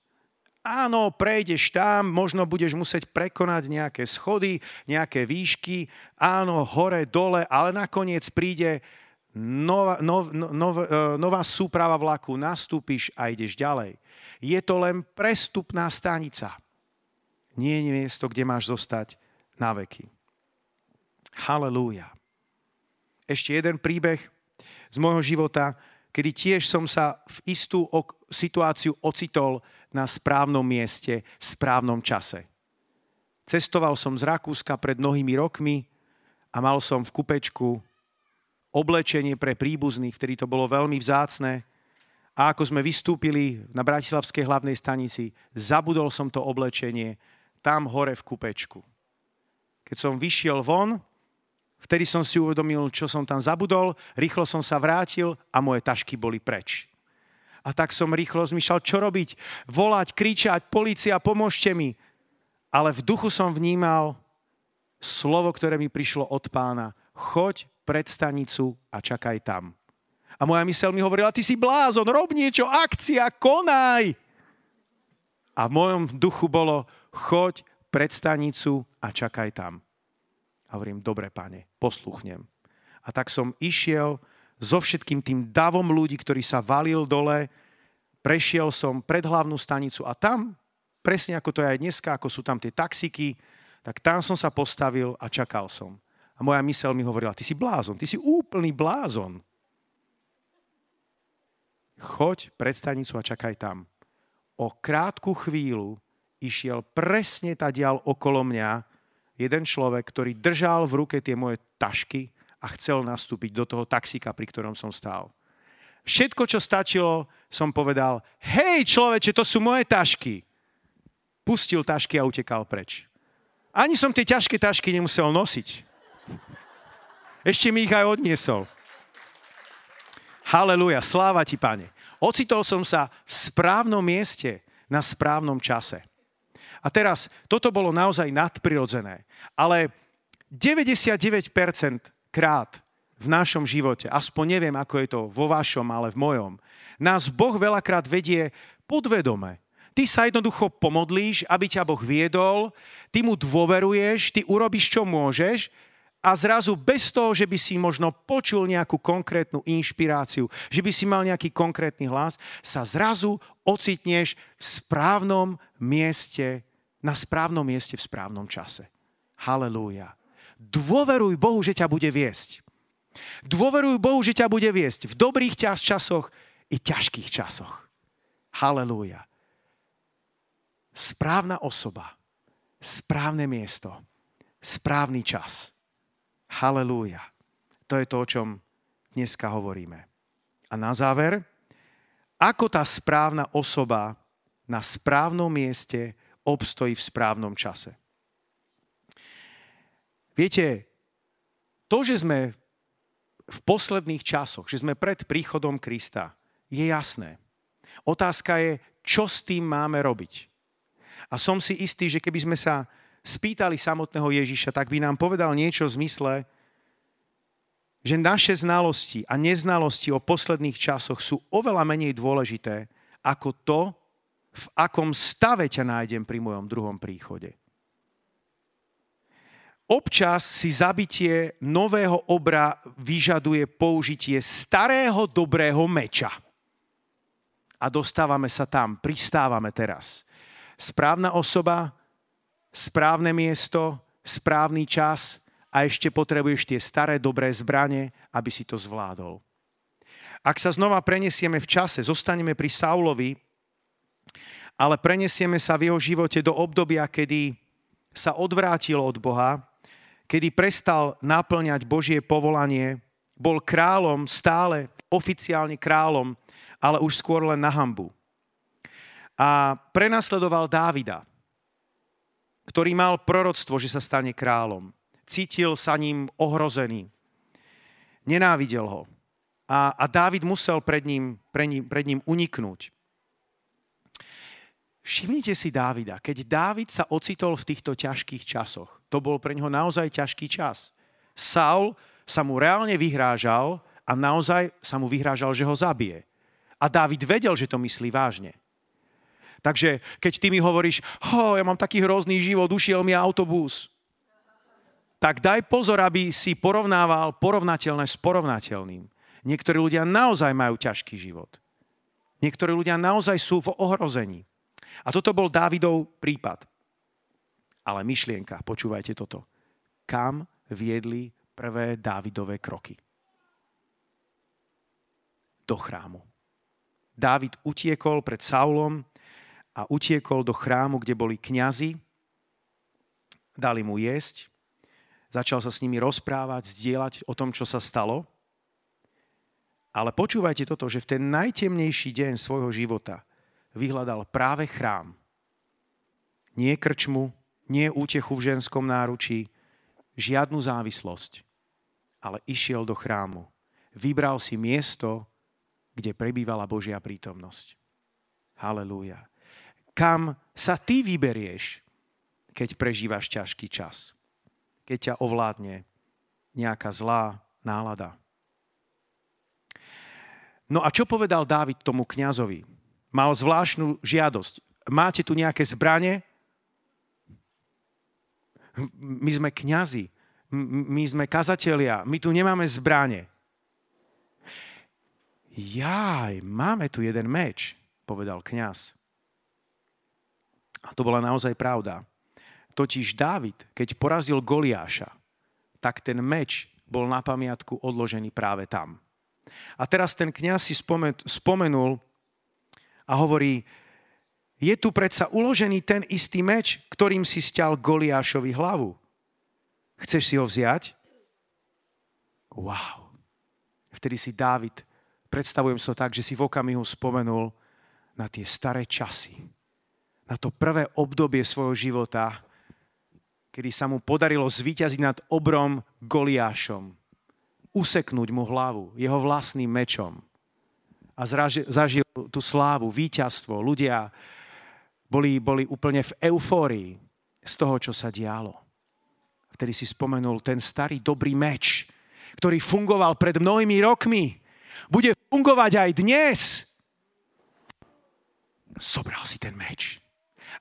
Áno, prejdeš tam, možno budeš musieť prekonať nejaké schody, nejaké výšky, áno, hore, dole, ale nakoniec príde nová, nov, nov, e, nová súprava vlaku, nastúpiš a ideš ďalej. Je to len prestupná stanica. Nie je miesto, kde máš zostať na veky. Halelúja. Ešte jeden príbeh z môjho života, kedy tiež som sa v istú situáciu ocitol na správnom mieste, v správnom čase. Cestoval som z Rakúska pred mnohými rokmi a mal som v kupečku oblečenie pre príbuzných, vtedy to bolo veľmi vzácne. A ako sme vystúpili na Bratislavskej hlavnej stanici, zabudol som to oblečenie tam hore v kupečku. Keď som vyšiel von, vtedy som si uvedomil, čo som tam zabudol, rýchlo som sa vrátil a moje tašky boli preč. A tak som rýchlo zmyšľal, čo robiť. Volať, kričať, policia, pomôžte mi. Ale v duchu som vnímal slovo, ktoré mi prišlo od pána. Choď pred stanicu a čakaj tam. A moja mysel mi hovorila, ty si blázon, rob niečo, akcia, konaj. A v mojom duchu bolo, choď pred stanicu a čakaj tam. A hovorím, dobre, páne, posluchnem. A tak som išiel so všetkým tým davom ľudí, ktorý sa valil dole, prešiel som pred hlavnú stanicu a tam, presne ako to je aj dneska, ako sú tam tie taxiky, tak tam som sa postavil a čakal som. A moja mysel mi hovorila, ty si blázon, ty si úplný blázon. Choď pred stanicu a čakaj tam. O krátku chvíľu išiel presne tá dial okolo mňa jeden človek, ktorý držal v ruke tie moje tašky a chcel nastúpiť do toho taxika, pri ktorom som stál. Všetko, čo stačilo, som povedal, hej človeče, to sú moje tašky. Pustil tašky a utekal preč. Ani som tie ťažké tašky nemusel nosiť. Ešte mi ich aj odniesol. Haleluja, sláva ti, pane. Ocitol som sa v správnom mieste na správnom čase. A teraz, toto bolo naozaj nadprirodzené. Ale 99% krát v našom živote, aspoň neviem, ako je to vo vašom, ale v mojom, nás Boh veľakrát vedie podvedome. Ty sa jednoducho pomodlíš, aby ťa Boh viedol, ty mu dôveruješ, ty urobíš, čo môžeš a zrazu bez toho, že by si možno počul nejakú konkrétnu inšpiráciu, že by si mal nejaký konkrétny hlas, sa zrazu ocitneš v správnom mieste na správnom mieste v správnom čase. Halelúja. Dôveruj Bohu, že ťa bude viesť. Dôveruj Bohu, že ťa bude viesť v dobrých časoch i ťažkých časoch. Halelúja. Správna osoba, správne miesto, správny čas. Halelúja. To je to, o čom dneska hovoríme. A na záver, ako tá správna osoba na správnom mieste obstojí v správnom čase. Viete, to, že sme v posledných časoch, že sme pred príchodom Krista, je jasné. Otázka je, čo s tým máme robiť. A som si istý, že keby sme sa spýtali samotného Ježiša, tak by nám povedal niečo v zmysle, že naše znalosti a neznalosti o posledných časoch sú oveľa menej dôležité ako to, v akom stave ťa nájdem pri mojom druhom príchode. Občas si zabitie nového obra vyžaduje použitie starého dobrého meča. A dostávame sa tam, pristávame teraz. Správna osoba, správne miesto, správny čas a ešte potrebuješ tie staré dobré zbranie, aby si to zvládol. Ak sa znova prenesieme v čase, zostaneme pri Saulovi, ale prenesieme sa v jeho živote do obdobia, kedy sa odvrátil od Boha, kedy prestal naplňať Božie povolanie, bol kráľom, stále oficiálne kráľom, ale už skôr len na hambu. A prenasledoval Dávida, ktorý mal proroctvo, že sa stane kráľom. Cítil sa ním ohrozený. Nenávidel ho. A, a Dávid musel pred ním, pred, ním, pred ním uniknúť. Všimnite si Dávida. Keď Dávid sa ocitol v týchto ťažkých časoch, to bol pre neho naozaj ťažký čas. Saul sa mu reálne vyhrážal a naozaj sa mu vyhrážal, že ho zabije. A Dávid vedel, že to myslí vážne. Takže keď ty mi hovoríš, ho, ja mám taký hrozný život, ušiel mi autobus, tak daj pozor, aby si porovnával porovnateľné s porovnateľným. Niektorí ľudia naozaj majú ťažký život. Niektorí ľudia naozaj sú v ohrození. A toto bol Dávidov prípad. Ale myšlienka, počúvajte toto. Kam viedli prvé Dávidové kroky? Do chrámu. Dávid utiekol pred Saulom a utiekol do chrámu, kde boli kňazi, dali mu jesť, začal sa s nimi rozprávať, zdieľať o tom, čo sa stalo. Ale počúvajte toto, že v ten najtemnejší deň svojho života vyhľadal práve chrám. Nie krčmu, nie útechu v ženskom náručí, žiadnu závislosť, ale išiel do chrámu. Vybral si miesto, kde prebývala Božia prítomnosť. Halelúja. Kam sa ty vyberieš, keď prežívaš ťažký čas? Keď ťa ovládne nejaká zlá nálada. No a čo povedal Dávid tomu kňazovi? mal zvláštnu žiadosť. Máte tu nejaké zbranie? My sme kňazi, my sme kazatelia, my tu nemáme zbranie. Jaj, máme tu jeden meč, povedal kňaz. A to bola naozaj pravda. Totiž Dávid, keď porazil Goliáša, tak ten meč bol na pamiatku odložený práve tam. A teraz ten kňaz si spomenul a hovorí, je tu predsa uložený ten istý meč, ktorým si stial Goliášovi hlavu. Chceš si ho vziať? Wow. Vtedy si Dávid, predstavujem sa so tak, že si v okamihu spomenul na tie staré časy, na to prvé obdobie svojho života, kedy sa mu podarilo zvíťaziť nad obrom Goliášom, useknúť mu hlavu jeho vlastným mečom a zažil tú slávu, víťazstvo. Ľudia boli, boli úplne v eufórii z toho, čo sa dialo. Vtedy si spomenul ten starý dobrý meč, ktorý fungoval pred mnohými rokmi. Bude fungovať aj dnes. Zobral si ten meč.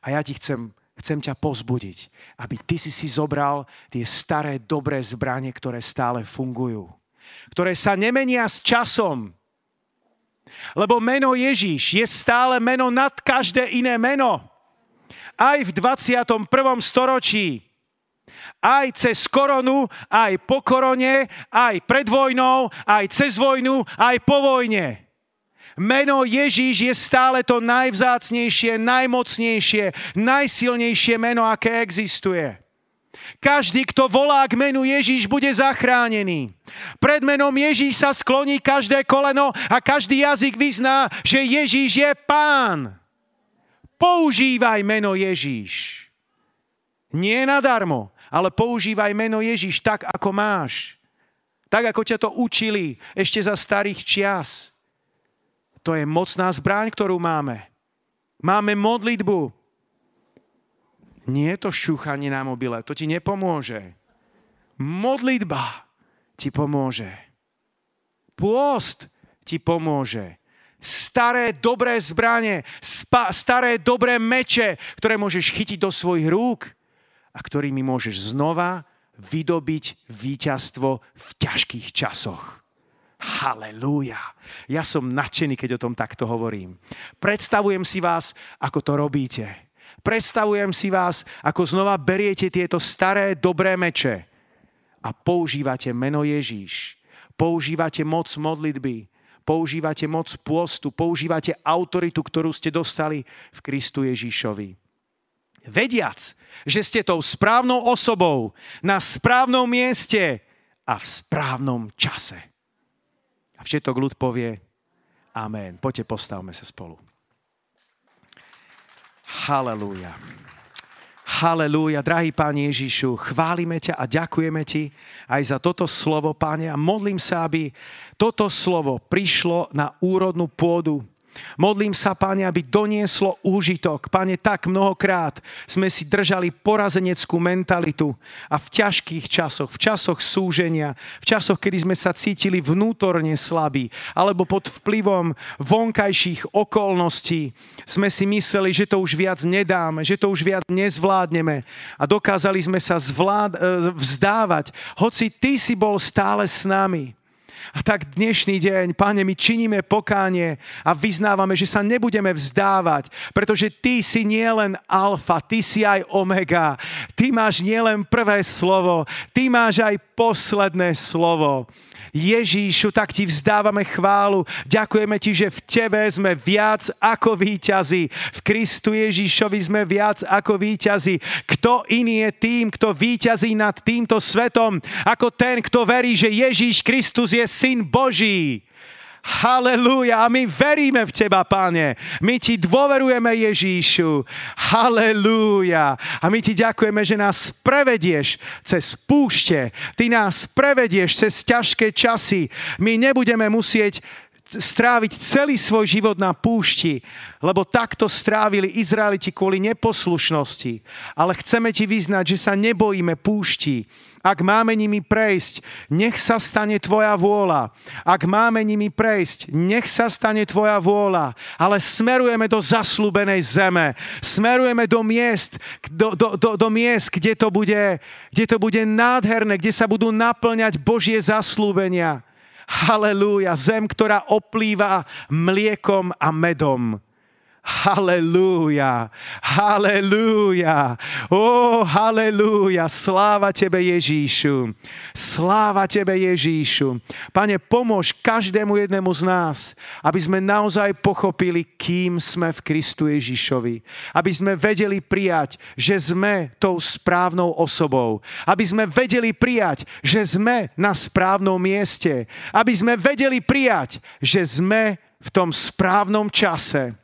A ja ti chcem, chcem ťa pozbudiť, aby ty si si zobral tie staré dobré zbranie, ktoré stále fungujú. Ktoré sa nemenia s časom, lebo meno Ježíš je stále meno nad každé iné meno. Aj v 21. storočí. Aj cez koronu, aj po korone, aj pred vojnou, aj cez vojnu, aj po vojne. Meno Ježíš je stále to najvzácnejšie, najmocnejšie, najsilnejšie meno, aké existuje. Každý, kto volá k menu Ježíš, bude zachránený. Pred menom Ježíš sa skloní každé koleno a každý jazyk vyzná, že Ježíš je pán. Používaj meno Ježíš. Nie nadarmo, ale používaj meno Ježíš tak, ako máš. Tak, ako ťa to učili ešte za starých čias. To je mocná zbraň, ktorú máme. Máme modlitbu, nie je to šúchanie na mobile, to ti nepomôže. Modlitba ti pomôže. Pôst ti pomôže. Staré dobré zbranie, spa, staré dobré meče, ktoré môžeš chytiť do svojich rúk a ktorými môžeš znova vydobiť víťazstvo v ťažkých časoch. Halelúja. Ja som nadšený, keď o tom takto hovorím. Predstavujem si vás, ako to robíte Predstavujem si vás, ako znova beriete tieto staré dobré meče a používate meno Ježíš. Používate moc modlitby, používate moc pôstu, používate autoritu, ktorú ste dostali v Kristu Ježíšovi. Vediac, že ste tou správnou osobou na správnom mieste a v správnom čase. A všetko ľud povie Amen. Poďte, postavme sa spolu. Halelúja. Halelúja, drahý Pán Ježišu, chválime ťa a ďakujeme Ti aj za toto slovo, Páne, a modlím sa, aby toto slovo prišlo na úrodnú pôdu, Modlím sa, Pane, aby donieslo úžitok. Pane, tak mnohokrát sme si držali porazeneckú mentalitu a v ťažkých časoch, v časoch súženia, v časoch, kedy sme sa cítili vnútorne slabí, alebo pod vplyvom vonkajších okolností, sme si mysleli, že to už viac nedáme, že to už viac nezvládneme a dokázali sme sa zvlád- e, vzdávať, hoci Ty si bol stále s nami. A tak dnešný deň, Pane, my činíme pokánie a vyznávame, že sa nebudeme vzdávať, pretože Ty si nielen alfa, Ty si aj omega. Ty máš nielen prvé slovo, Ty máš aj posledné slovo. Ježíšu, tak ti vzdávame chválu. Ďakujeme ti, že v tebe sme viac ako víťazi. V Kristu Ježíšovi sme viac ako víťazi. Kto iný je tým, kto víťazí nad týmto svetom, ako ten, kto verí, že Ježíš Kristus je syn Boží. Halelúja. A my veríme v Teba, Pane. My Ti dôverujeme, Ježíšu. Halelúja. A my Ti ďakujeme, že nás prevedieš cez púšte. Ty nás prevedieš cez ťažké časy. My nebudeme musieť stráviť celý svoj život na púšti, lebo takto strávili Izraeliti kvôli neposlušnosti. Ale chceme ti vyznať, že sa nebojíme púšti. Ak máme nimi prejsť, nech sa stane tvoja vôľa. Ak máme nimi prejsť, nech sa stane tvoja vôľa. Ale smerujeme do zaslúbenej zeme. Smerujeme do miest, do, do, do, do miest, kde to, bude, kde to bude nádherné, kde sa budú naplňať Božie zaslúbenia. Halelúja, zem, ktorá oplýva mliekom a medom. Halelúja, halelúja, ó, halelúja, sláva Tebe Ježíšu, sláva Tebe Ježíšu. Pane, pomôž každému jednému z nás, aby sme naozaj pochopili, kým sme v Kristu Ježíšovi. Aby sme vedeli prijať, že sme tou správnou osobou. Aby sme vedeli prijať, že sme na správnom mieste. Aby sme vedeli prijať, že sme v tom správnom čase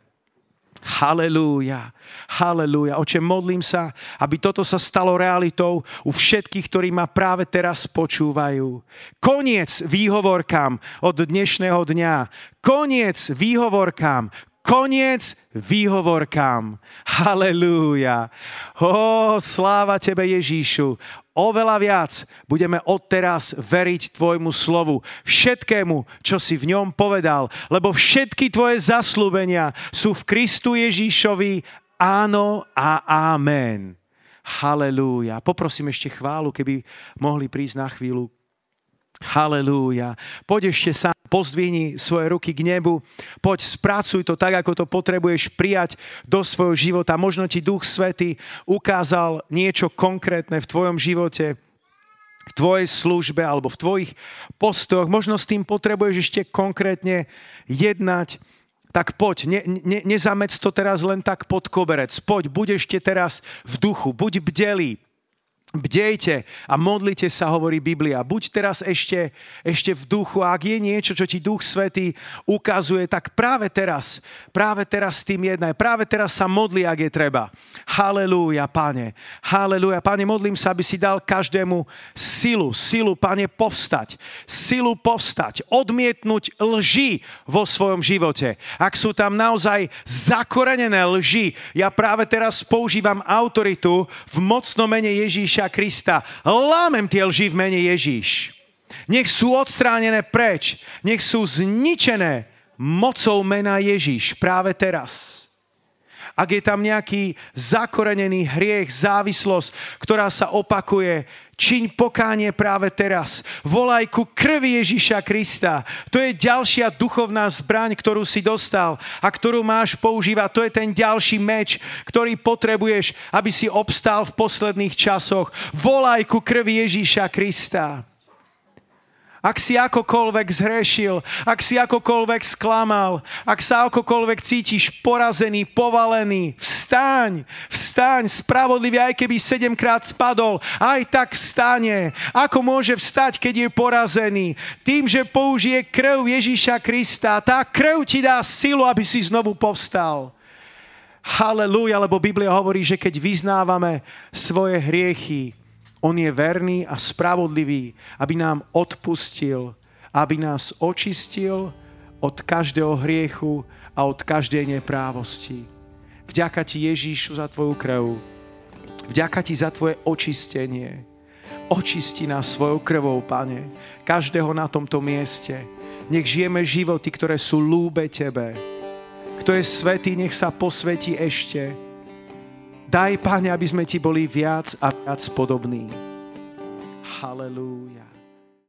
Halelúja, halelúja. Oče, modlím sa, aby toto sa stalo realitou u všetkých, ktorí ma práve teraz počúvajú. Koniec výhovorkám od dnešného dňa. Koniec výhovorkám. Koniec výhovorkám. Halelúja. Ó, sláva Tebe Ježíšu oveľa viac budeme odteraz veriť Tvojmu slovu, všetkému, čo si v ňom povedal, lebo všetky Tvoje zaslúbenia sú v Kristu Ježíšovi áno a amen. Halelúja. Poprosím ešte chválu, keby mohli prísť na chvíľu. Halelúja. Poď ešte sám, pozdvihni svoje ruky k nebu, poď spracuj to tak, ako to potrebuješ prijať do svojho života. Možno ti Duch Svety ukázal niečo konkrétne v tvojom živote, v tvojej službe alebo v tvojich postoch. Možno s tým potrebuješ ešte konkrétne jednať tak poď, ne, ne, nezamec to teraz len tak pod koberec. Poď, buď ešte teraz v duchu, buď bdelý, Bdejte a modlite sa, hovorí Biblia. Buď teraz ešte, ešte v duchu, a ak je niečo, čo ti Duch Svetý ukazuje, tak práve teraz, práve teraz s tým jednaj. Práve teraz sa modli, ak je treba. Halelúja, Pane. Halelúja, Pane, modlím sa, aby si dal každému silu, silu, Pane, povstať. Silu povstať, odmietnúť lži vo svojom živote. Ak sú tam naozaj zakorenené lži, ja práve teraz používam autoritu v mocnom mene Ježíša Ježiša Krista. Lámem tie lži v mene Ježíš. Nech sú odstránené preč. Nech sú zničené mocou mena Ježíš práve teraz. Ak je tam nejaký zakorenený hriech, závislosť, ktorá sa opakuje, Čiň pokánie práve teraz. Volaj ku krvi Ježiša Krista. To je ďalšia duchovná zbraň, ktorú si dostal a ktorú máš používať. To je ten ďalší meč, ktorý potrebuješ, aby si obstal v posledných časoch. Volaj ku krvi Ježiša Krista. Ak si akokoľvek zhrešil, ak si akokoľvek sklamal, ak sa akokoľvek cítiš porazený, povalený, vstaň, vstaň, spravodlivý, aj keby sedemkrát spadol, aj tak vstane. Ako môže vstať, keď je porazený? Tým, že použije krv Ježíša Krista. Tá krv ti dá silu, aby si znovu povstal. Halelúja, lebo Biblia hovorí, že keď vyznávame svoje hriechy, on je verný a spravodlivý, aby nám odpustil, aby nás očistil od každého hriechu a od každej neprávosti. Vďaka ti Ježíšu za tvoju krv. Vďaka ti za tvoje očistenie. Očisti nás svojou krvou, pane, každého na tomto mieste. Nech žijeme životy, ktoré sú lúbe tebe. Kto je svetý, nech sa posvetí ešte Daj, Pane, aby sme Ti boli viac a viac podobní. Halelúja.